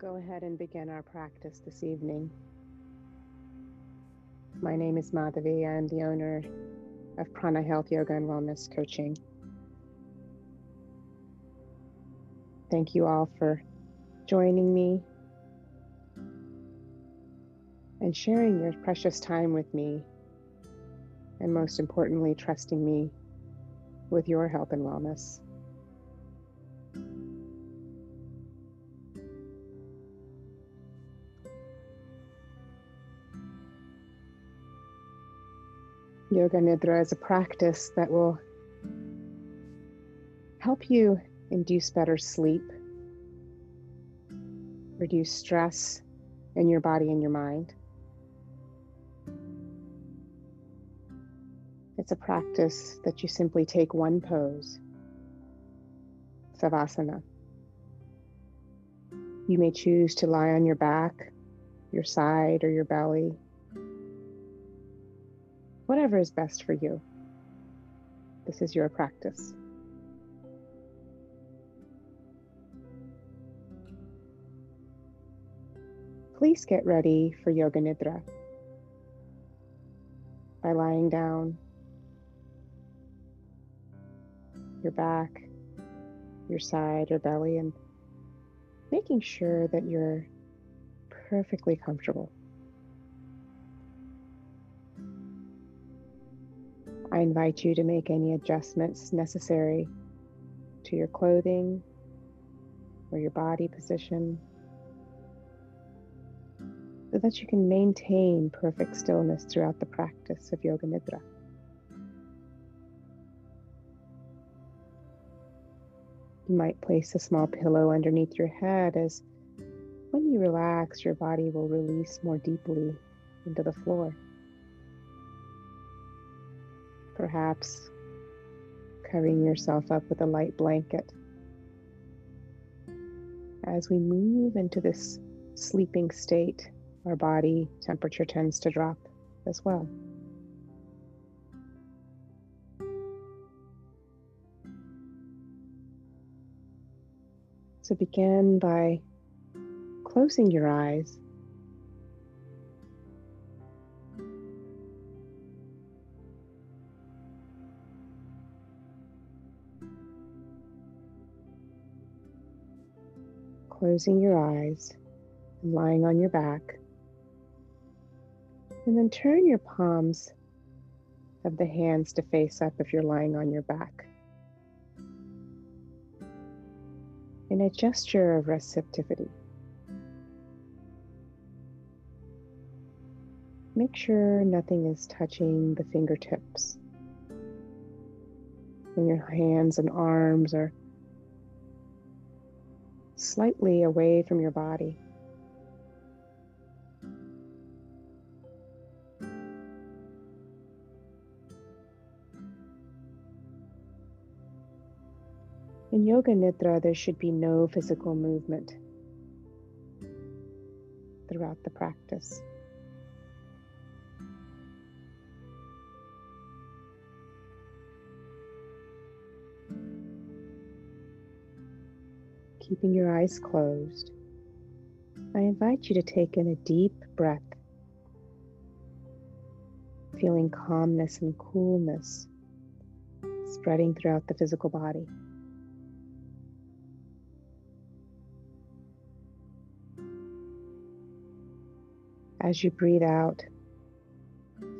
go ahead and begin our practice this evening. My name is Madhavi. I am the owner of Prana Health Yoga and Wellness Coaching. Thank you all for joining me and sharing your precious time with me, and most importantly, trusting me with your health and wellness. Yoga Nidra is a practice that will help you induce better sleep, reduce stress in your body and your mind. It's a practice that you simply take one pose, Savasana. You may choose to lie on your back, your side, or your belly whatever is best for you. This is your practice. Please get ready for Yoga Nidra by lying down, your back, your side, your belly, and making sure that you're perfectly comfortable. I invite you to make any adjustments necessary to your clothing or your body position so that you can maintain perfect stillness throughout the practice of Yoga Nidra. You might place a small pillow underneath your head as when you relax, your body will release more deeply into the floor perhaps covering yourself up with a light blanket. As we move into this sleeping state, our body temperature tends to drop as well. So begin by closing your eyes closing your eyes and lying on your back. And then turn your palms of the hands to face up if you're lying on your back. In a gesture of receptivity. Make sure nothing is touching the fingertips. And your hands and arms are slightly away from your body. In Yoga Nidra, there should be no physical movement throughout the practice. Keeping your eyes closed, I invite you to take in a deep breath, feeling calmness and coolness spreading throughout the physical body. As you breathe out,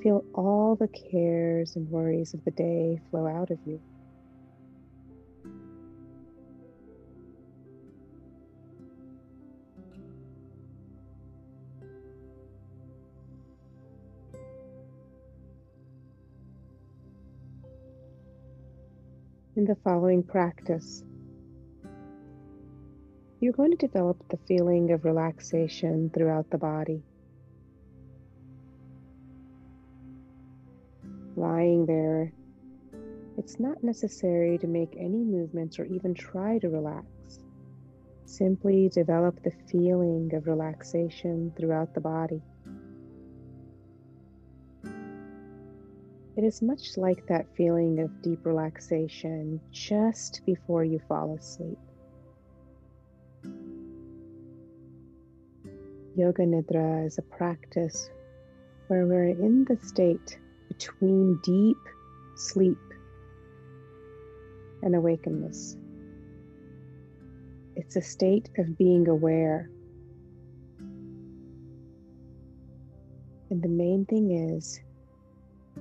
feel all the cares and worries of the day flow out of you. In the following practice. You're going to develop the feeling of relaxation throughout the body. Lying there, it's not necessary to make any movements or even try to relax. Simply develop the feeling of relaxation throughout the body. It is much like that feeling of deep relaxation just before you fall asleep. Yoga Nidra is a practice where we're in the state between deep sleep and awakeness. It's a state of being aware. And the main thing is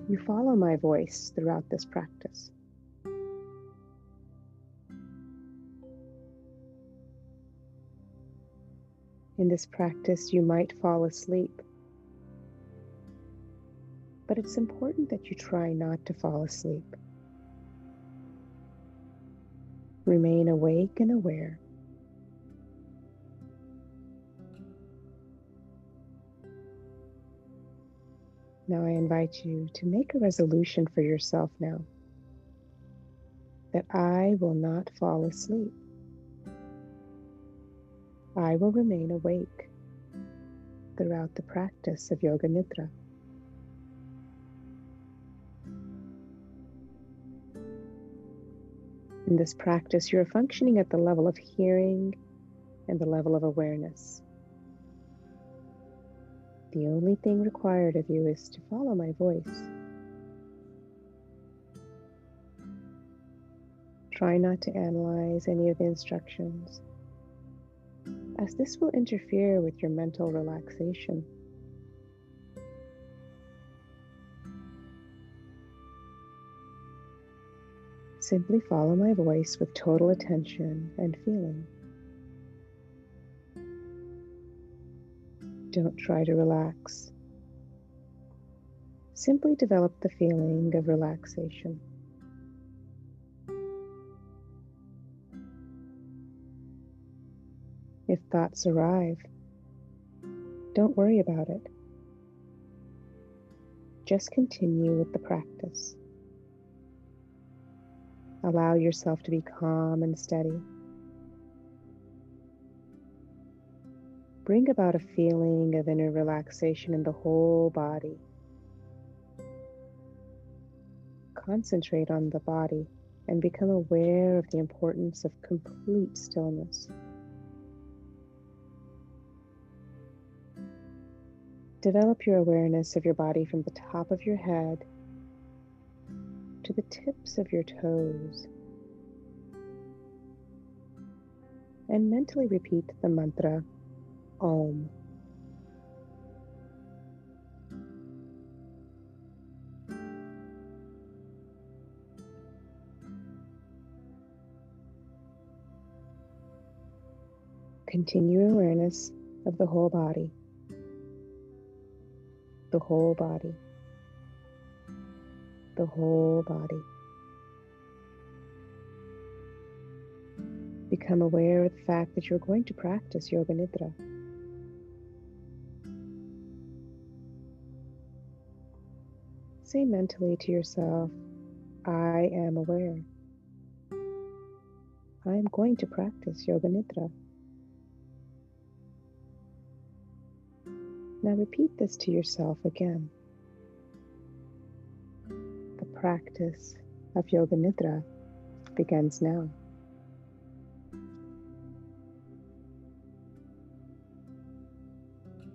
you follow my voice throughout this practice. In this practice, you might fall asleep. But it's important that you try not to fall asleep. Remain awake and aware. Now I invite you to make a resolution for yourself now that I will not fall asleep. I will remain awake throughout the practice of Yoga Nidra. In this practice, you're functioning at the level of hearing and the level of awareness. The only thing required of you is to follow my voice. Try not to analyze any of the instructions as this will interfere with your mental relaxation. Simply follow my voice with total attention and feeling. Don't try to relax. Simply develop the feeling of relaxation. If thoughts arrive, don't worry about it. Just continue with the practice. Allow yourself to be calm and steady. Bring about a feeling of inner relaxation in the whole body. Concentrate on the body and become aware of the importance of complete stillness. Develop your awareness of your body from the top of your head to the tips of your toes. And mentally repeat the mantra Om. Continue awareness of the whole body the whole body, the whole body. Become aware of the fact that you're going to practice Yoga Nidra. Say mentally to yourself, I am aware. I am going to practice Yoga Nidra. Now repeat this to yourself again. The practice of Yoga Nidra begins now.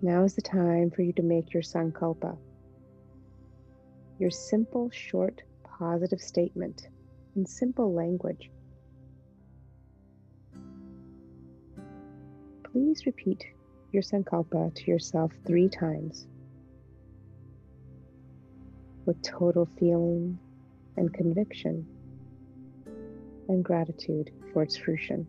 Now is the time for you to make your sankalpa, your simple, short, positive statement in simple language. Please repeat your sankalpa to yourself three times with total feeling and conviction and gratitude for its fruition.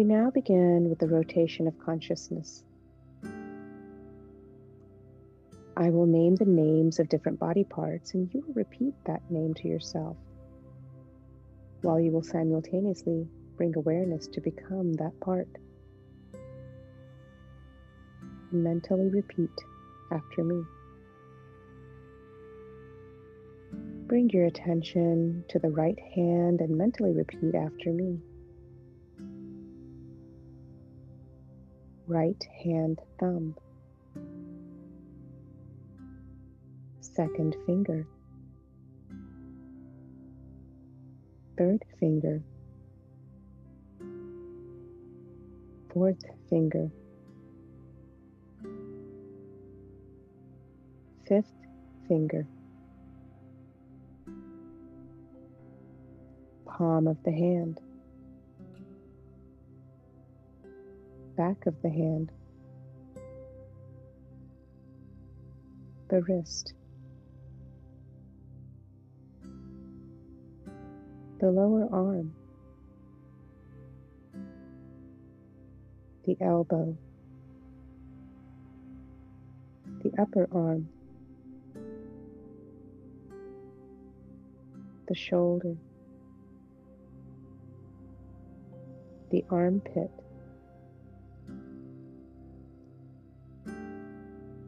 We now begin with the rotation of consciousness. I will name the names of different body parts, and you will repeat that name to yourself while you will simultaneously bring awareness to become that part. Mentally repeat after me. Bring your attention to the right hand and mentally repeat after me. right hand thumb, second finger, third finger, fourth finger, fifth finger, palm of the hand. Back of the hand, the wrist, the lower arm, the elbow, the upper arm, the shoulder, the armpit,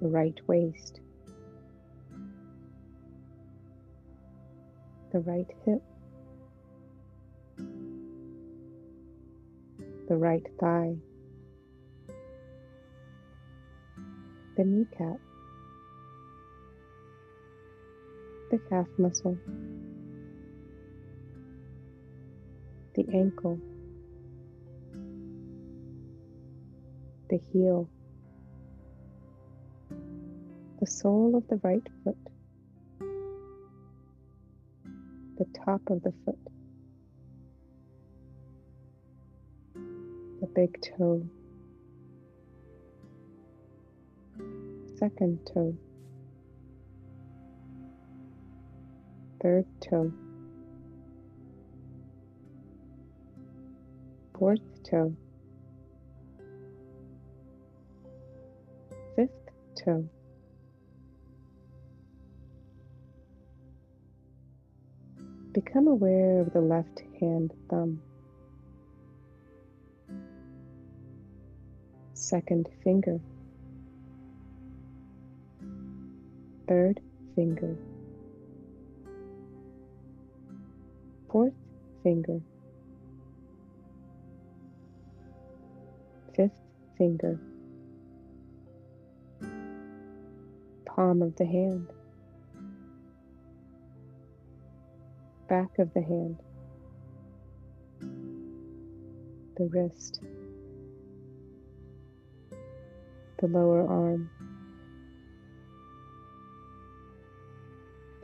the right waist, the right hip, the right thigh, the kneecap, the calf muscle, the ankle, the heel, the sole of the right foot, the top of the foot, the big toe, second toe, third toe, fourth toe, fifth toe. Become aware of the left hand thumb. Second finger. Third finger. Fourth finger. Fifth finger. Palm of the hand. Back of the hand, the wrist, the lower arm,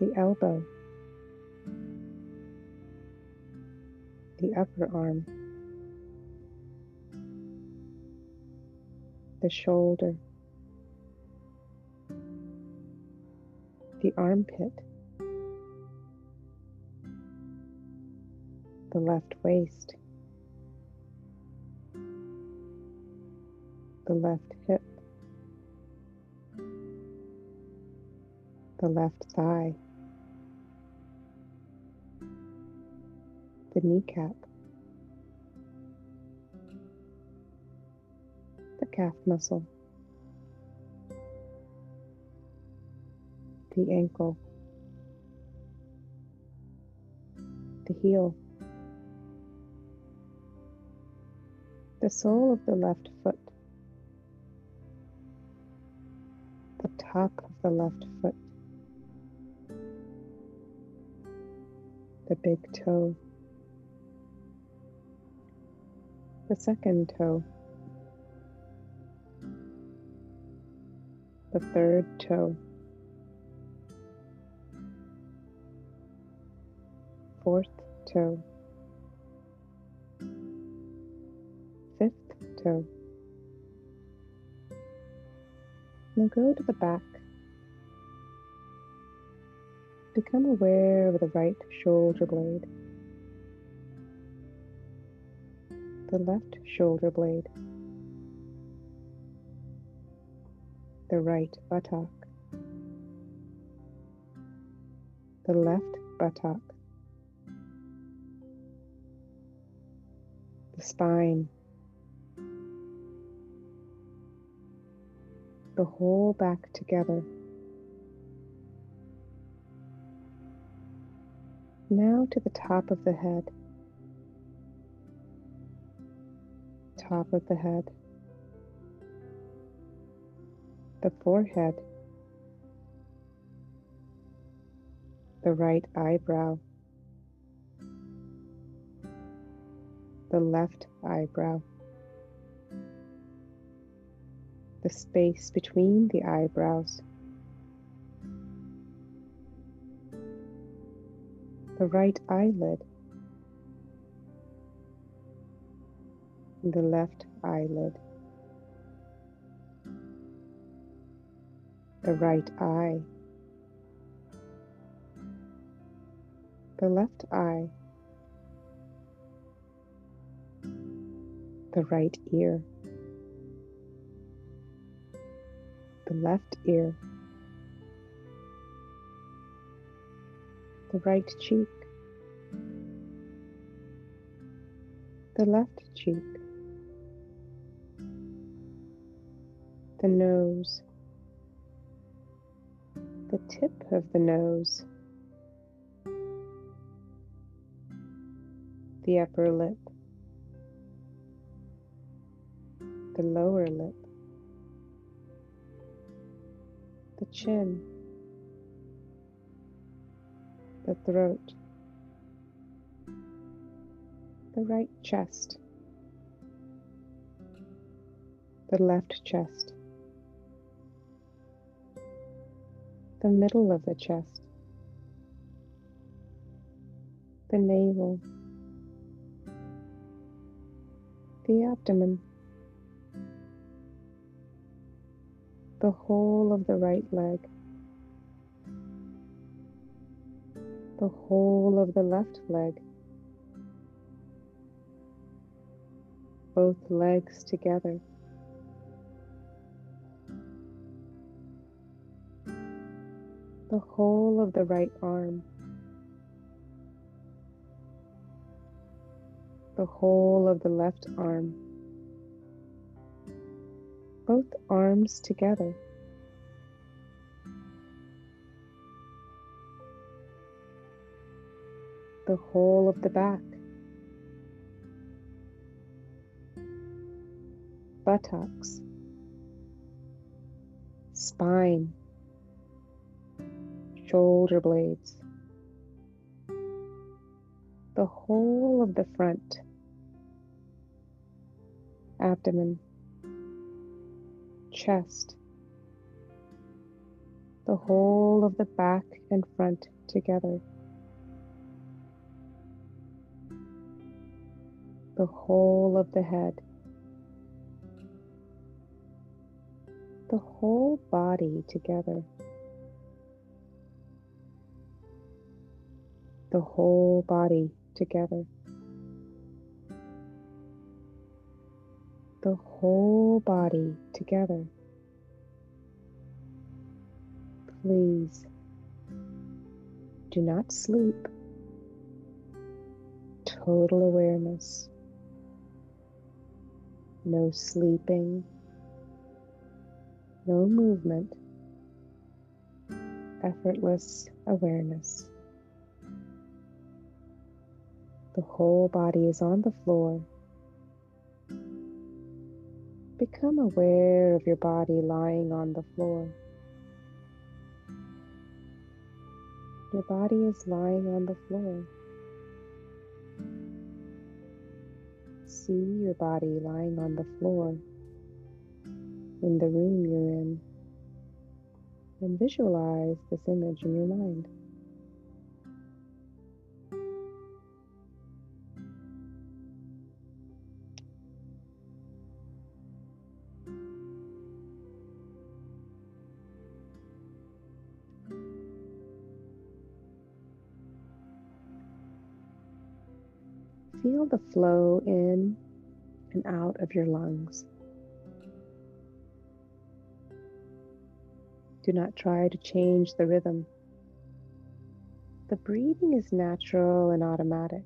the elbow, the upper arm, the shoulder, the armpit. The left waist, the left hip, the left thigh, the kneecap, the calf muscle, the ankle, the heel. The sole of the left foot, the top of the left foot, the big toe, the second toe, the third toe, fourth toe. Now go to the back. Become aware of the right shoulder blade, the left shoulder blade, the right buttock, the left buttock, the spine. The whole back together. Now to the top of the head. Top of the head. The forehead. The right eyebrow. The left eyebrow. The space between the eyebrows. The right eyelid. The left eyelid. The right eye. The left eye. The right ear. The left ear, the right cheek, the left cheek, the nose, the tip of the nose, the upper lip, the lower lip. The chin, the throat, the right chest, the left chest, the middle of the chest, the navel, the abdomen. The whole of the right leg, the whole of the left leg, both legs together. The whole of the right arm, the whole of the left arm. Both arms together. The whole of the back, buttocks, spine, shoulder blades, the whole of the front, abdomen chest, the whole of the back and front together, the whole of the head, the whole body together. The whole body together. the whole body together. Please do not sleep. Total awareness. No sleeping. No movement. Effortless awareness. The whole body is on the floor Become aware of your body lying on the floor. Your body is lying on the floor. See your body lying on the floor in the room you're in and visualize this image in your mind. Feel the flow in and out of your lungs. Do not try to change the rhythm. The breathing is natural and automatic.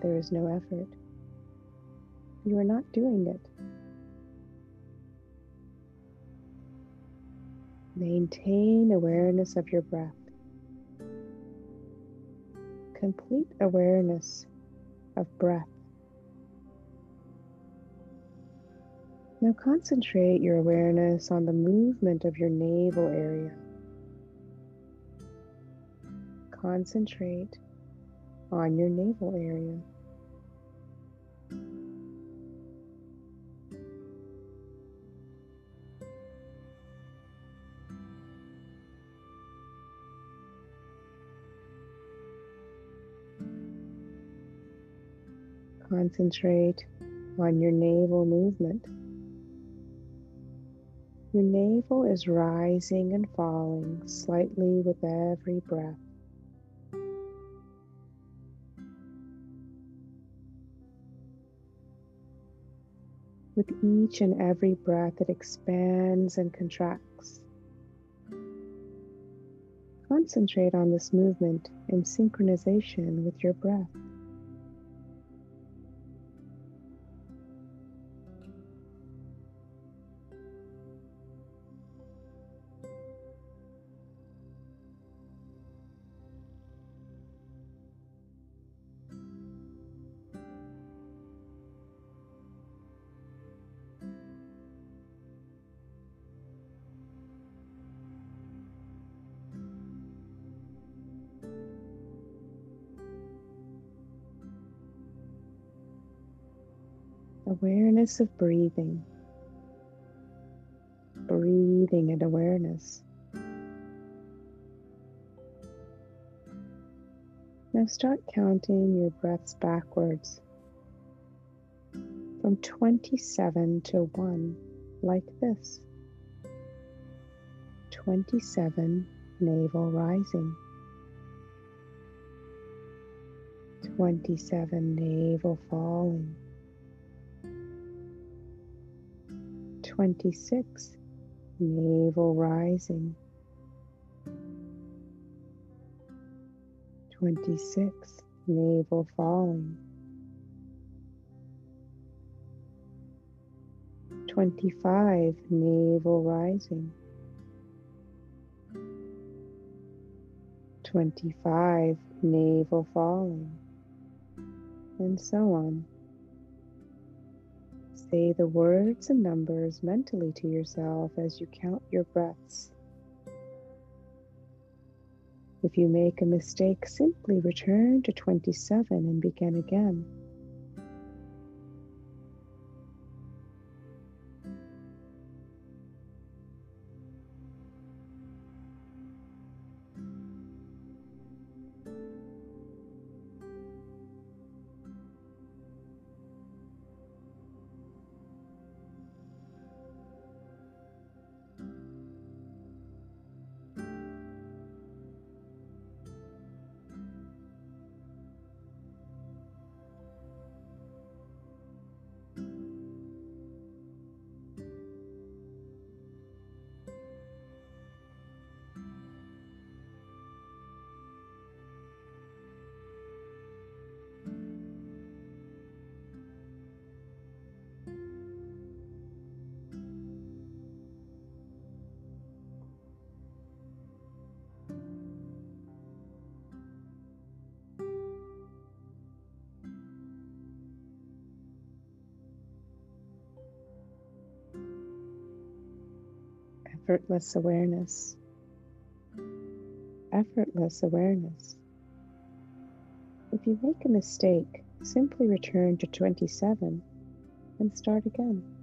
There is no effort. You are not doing it. Maintain awareness of your breath complete awareness of breath. Now concentrate your awareness on the movement of your navel area. Concentrate on your navel area. Concentrate on your navel movement. Your navel is rising and falling slightly with every breath. With each and every breath, it expands and contracts. Concentrate on this movement in synchronization with your breath. Awareness of breathing, breathing and awareness. Now start counting your breaths backwards from 27 to 1, like this 27 navel rising, 27 navel falling. 26, navel rising. 26, navel falling. 25, navel rising. 25, navel falling, and so on. Say the words and numbers mentally to yourself as you count your breaths. If you make a mistake, simply return to 27 and begin again. Effortless awareness. Effortless awareness. If you make a mistake, simply return to 27 and start again.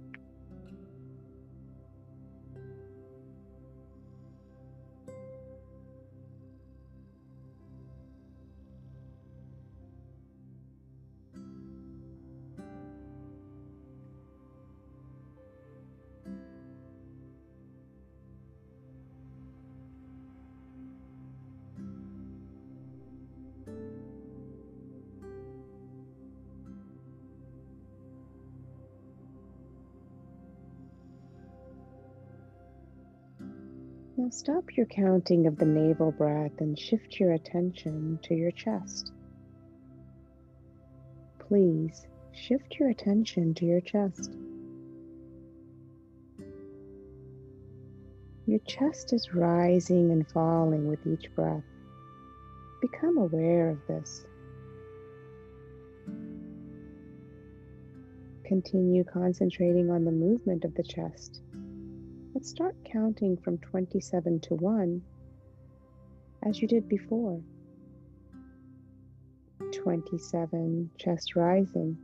Now stop your counting of the navel breath and shift your attention to your chest. Please shift your attention to your chest. Your chest is rising and falling with each breath. Become aware of this. Continue concentrating on the movement of the chest Let's start counting from 27 to 1 as you did before. 27, chest rising.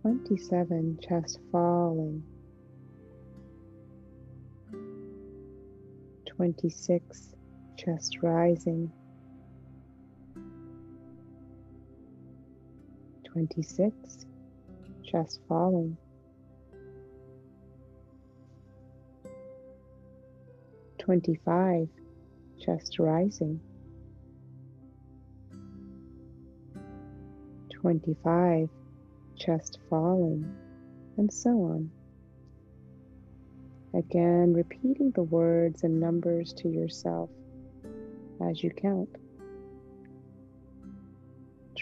27, chest falling. 26, chest rising. 26, chest falling. 25, chest rising. 25, chest falling, and so on. Again, repeating the words and numbers to yourself as you count.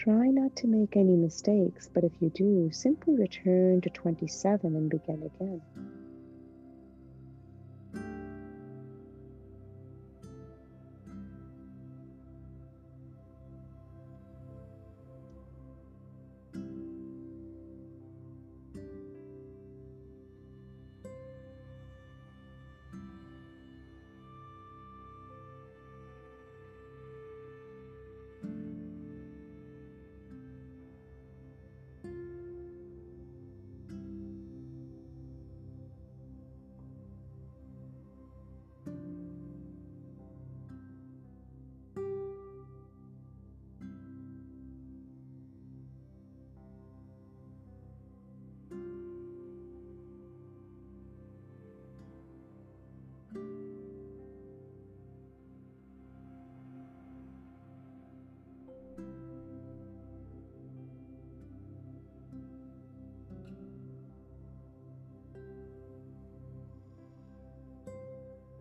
Try not to make any mistakes, but if you do, simply return to 27 and begin again.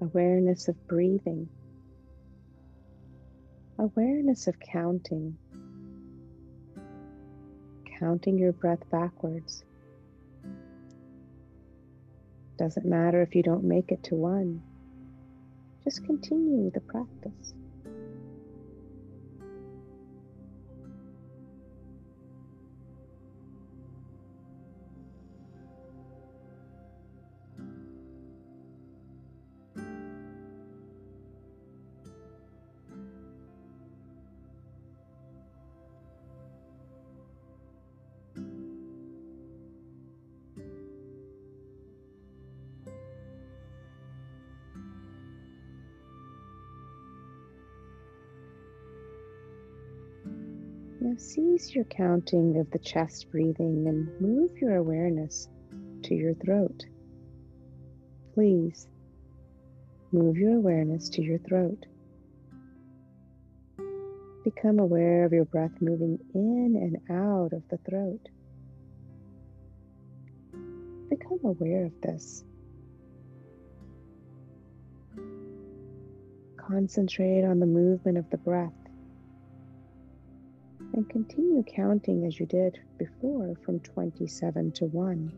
Awareness of breathing, awareness of counting, counting your breath backwards. Doesn't matter if you don't make it to one, just continue the practice. Now cease your counting of the chest breathing and move your awareness to your throat. Please move your awareness to your throat. Become aware of your breath moving in and out of the throat. Become aware of this. Concentrate on the movement of the breath and continue counting as you did before from 27 to 1,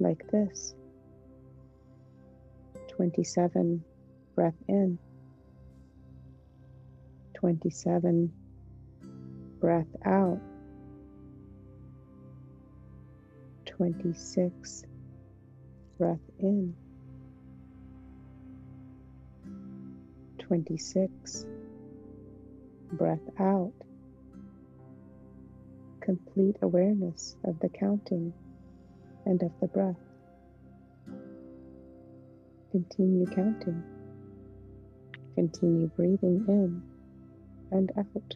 like this. 27, breath in, 27, breath out, 26, breath in, 26, breath out complete awareness of the counting and of the breath. Continue counting. Continue breathing in and out.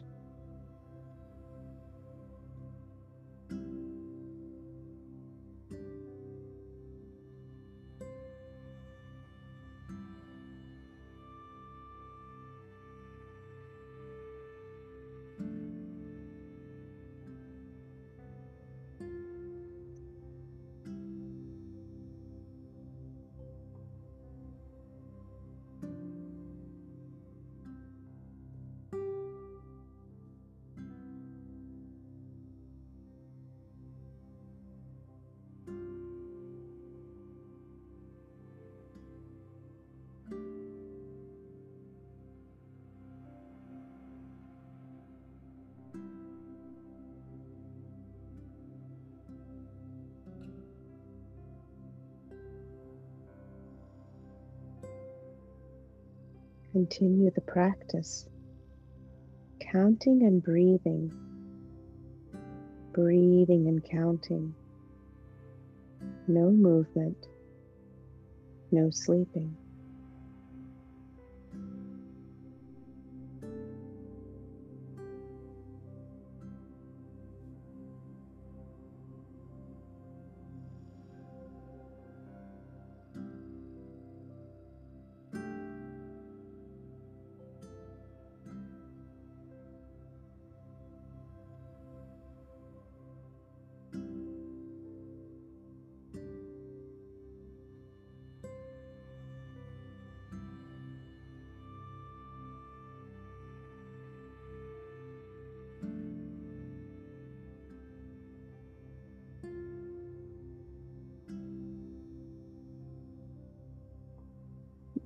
Continue the practice, counting and breathing, breathing and counting. No movement, no sleeping.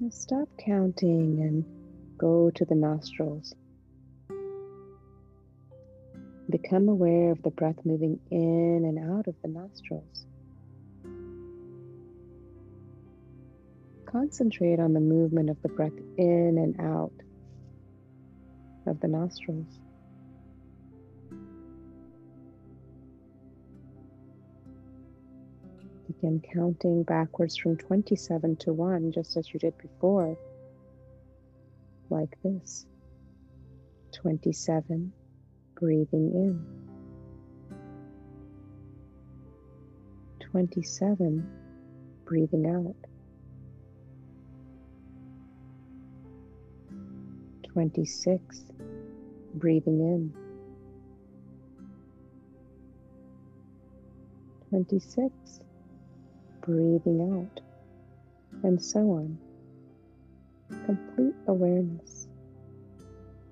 Now stop counting and go to the nostrils. Become aware of the breath moving in and out of the nostrils. Concentrate on the movement of the breath in and out of the nostrils. Begin counting backwards from 27 to 1, just as you did before, like this 27, breathing in, 27, breathing out. 26, breathing in. 26, breathing out, and so on. Complete awareness,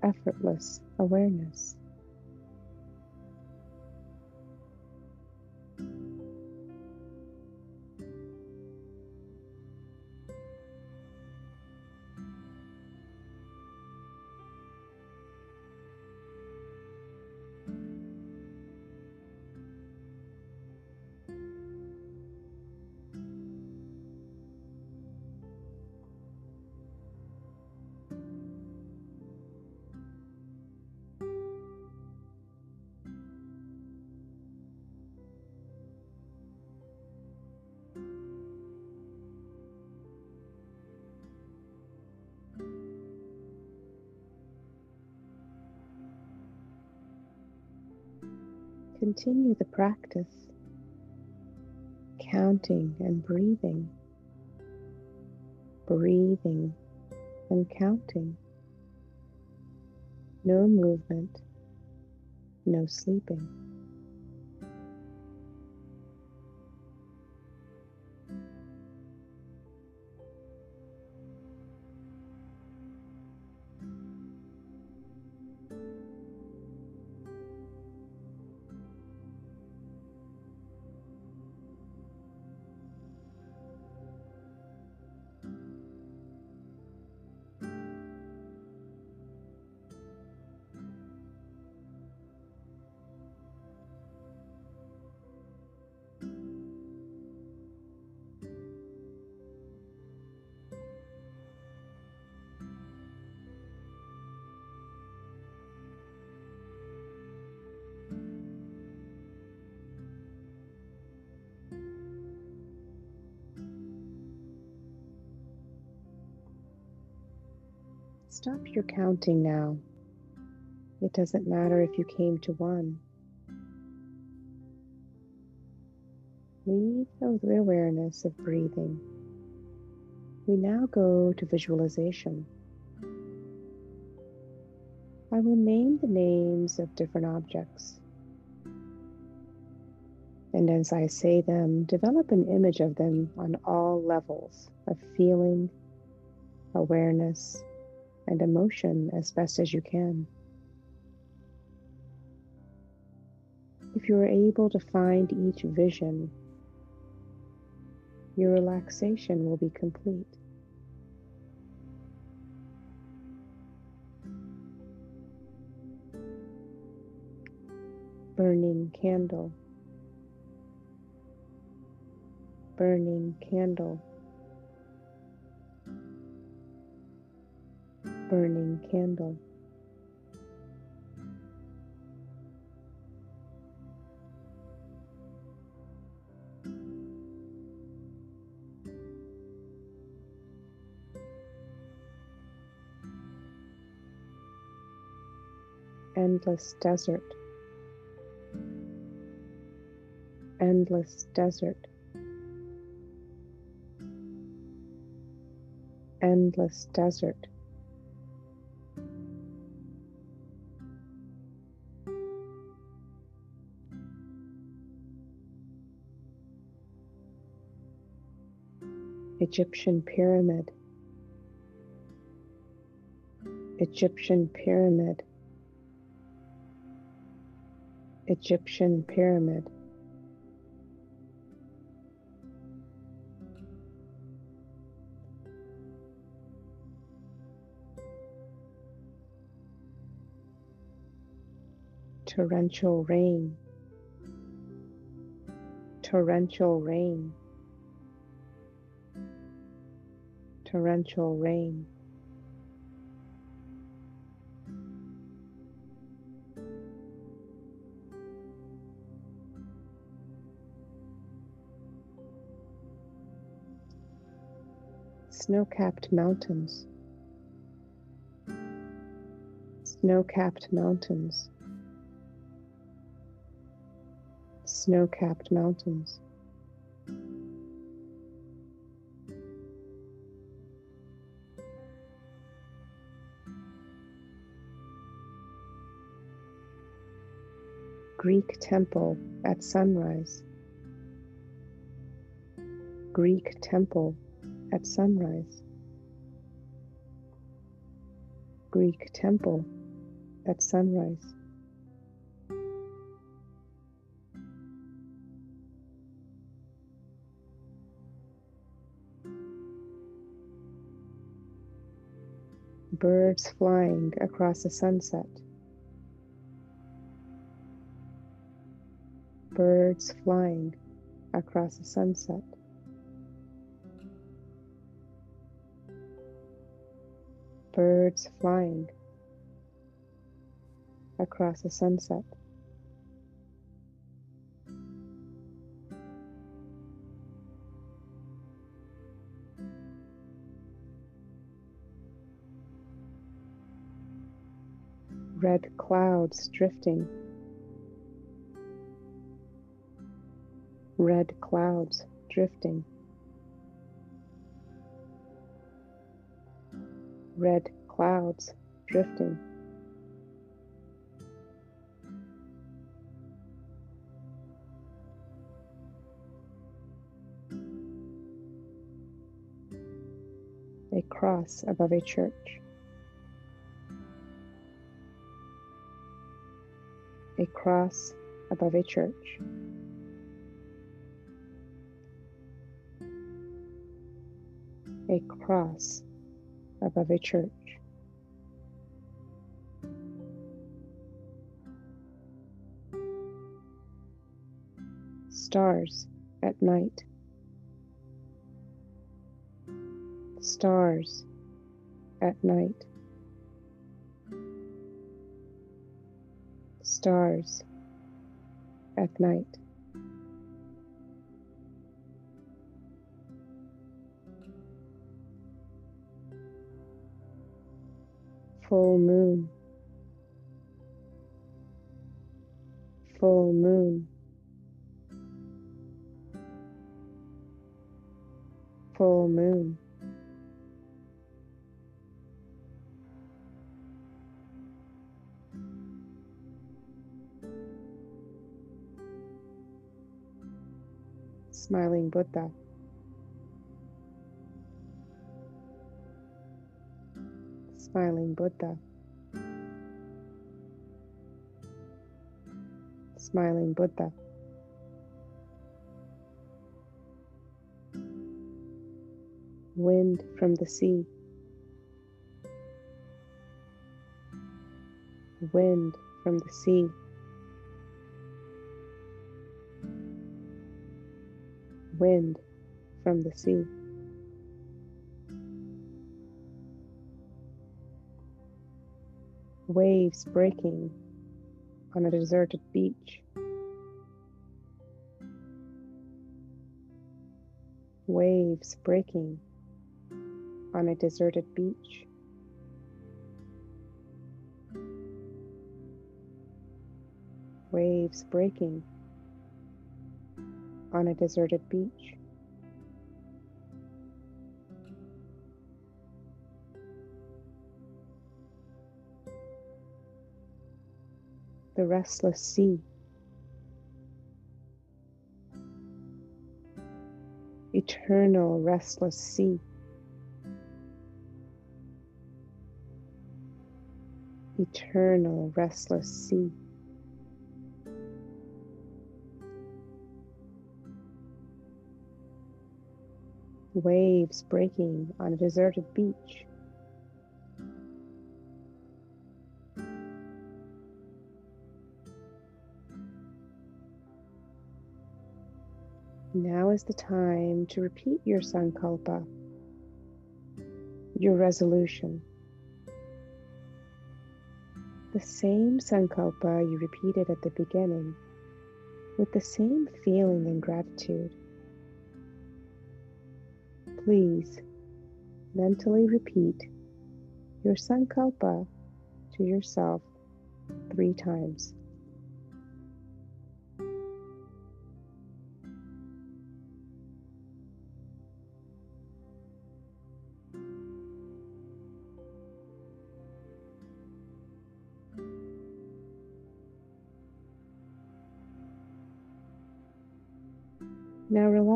effortless awareness. Continue the practice, counting and breathing, breathing and counting. No movement, no sleeping. Stop your counting now. It doesn't matter if you came to one. Leave the awareness of breathing. We now go to visualization. I will name the names of different objects. And as I say them, develop an image of them on all levels of feeling, awareness, and emotion as best as you can. If you are able to find each vision, your relaxation will be complete. Burning candle, burning candle. Burning candle. Endless desert, endless desert, endless desert. Egyptian pyramid, Egyptian pyramid, Egyptian pyramid. torrential rain, torrential rain. Torrential rain. Snow-capped mountains, snow-capped mountains. snow capped mountains. Greek temple at sunrise. Greek temple at sunrise. Greek temple at sunrise. birds flying across the sunset. Birds flying across the sunset. Birds flying across the sunset. red clouds drifting. Red clouds drifting. Red clouds drifting. A cross above a church. a cross above a church. A cross above a church. Stars at night. Stars at night. stars at night. Smiling Buddha. Smiling Buddha. Smiling Buddha. Wind from the sea. Wind from the sea. Wind from the sea. Waves breaking on a deserted beach. Waves breaking on a deserted beach. Waves breaking on a deserted beach. The restless sea. Eternal restless sea. Eternal restless sea. waves breaking on a deserted beach. Now is the time to repeat your sankalpa, your resolution. The same sankalpa you repeated at the beginning, with the same feeling and gratitude. Please mentally repeat your sankalpa to yourself three times.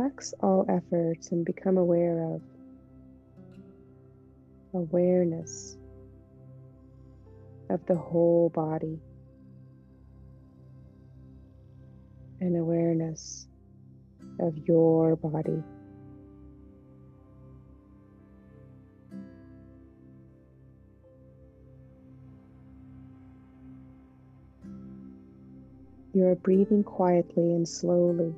Relax all efforts and become aware of awareness of the whole body and awareness of your body. You are breathing quietly and slowly.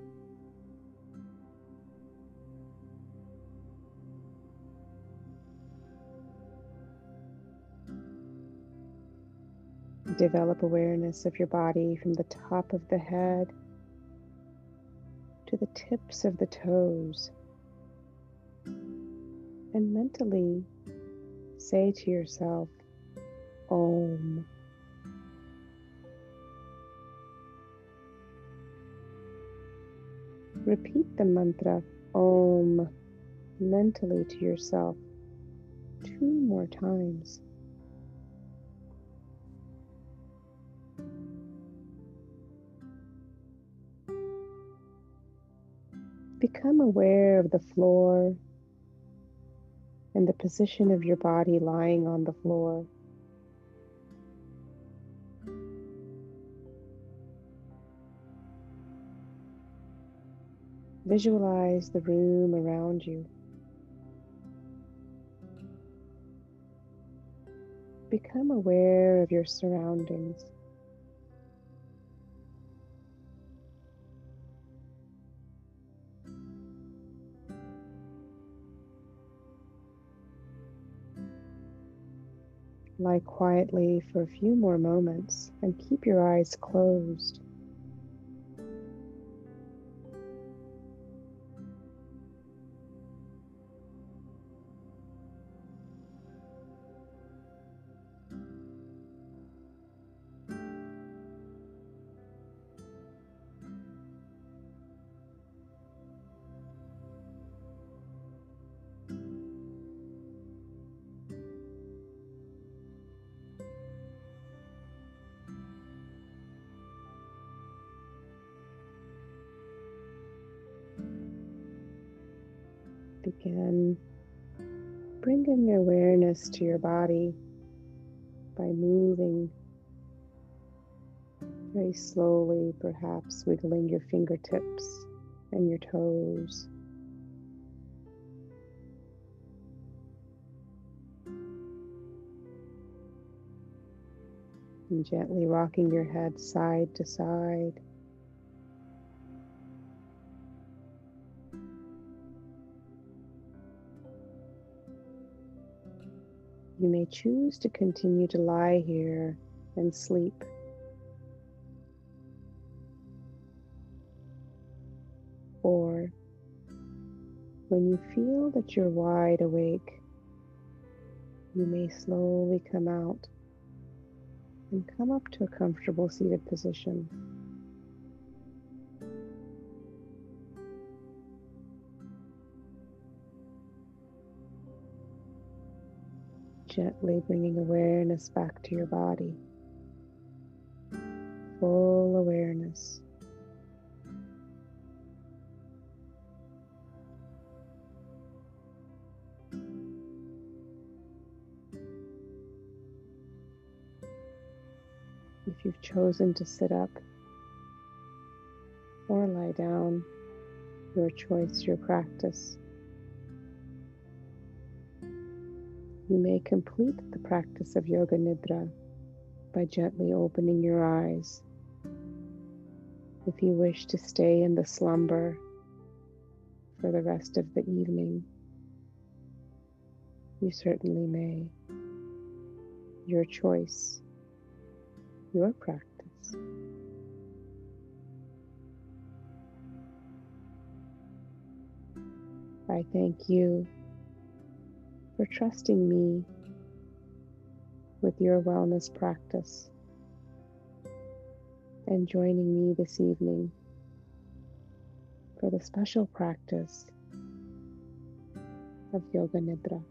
Develop awareness of your body from the top of the head to the tips of the toes. And mentally say to yourself, Om. Repeat the mantra Om mentally to yourself two more times. Become aware of the floor and the position of your body lying on the floor. Visualize the room around you. Become aware of your surroundings. Lie quietly for a few more moments and keep your eyes closed. Begin bringing awareness to your body by moving very slowly, perhaps wiggling your fingertips and your toes. And gently rocking your head side to side. You may choose to continue to lie here and sleep. Or when you feel that you're wide awake, you may slowly come out and come up to a comfortable seated position. Gently bringing awareness back to your body. Full awareness. If you've chosen to sit up or lie down, your choice, your practice. You may complete the practice of Yoga Nidra by gently opening your eyes. If you wish to stay in the slumber for the rest of the evening, you certainly may. Your choice, your practice. I thank you for trusting me with your wellness practice and joining me this evening for the special practice of Yoga Nidra.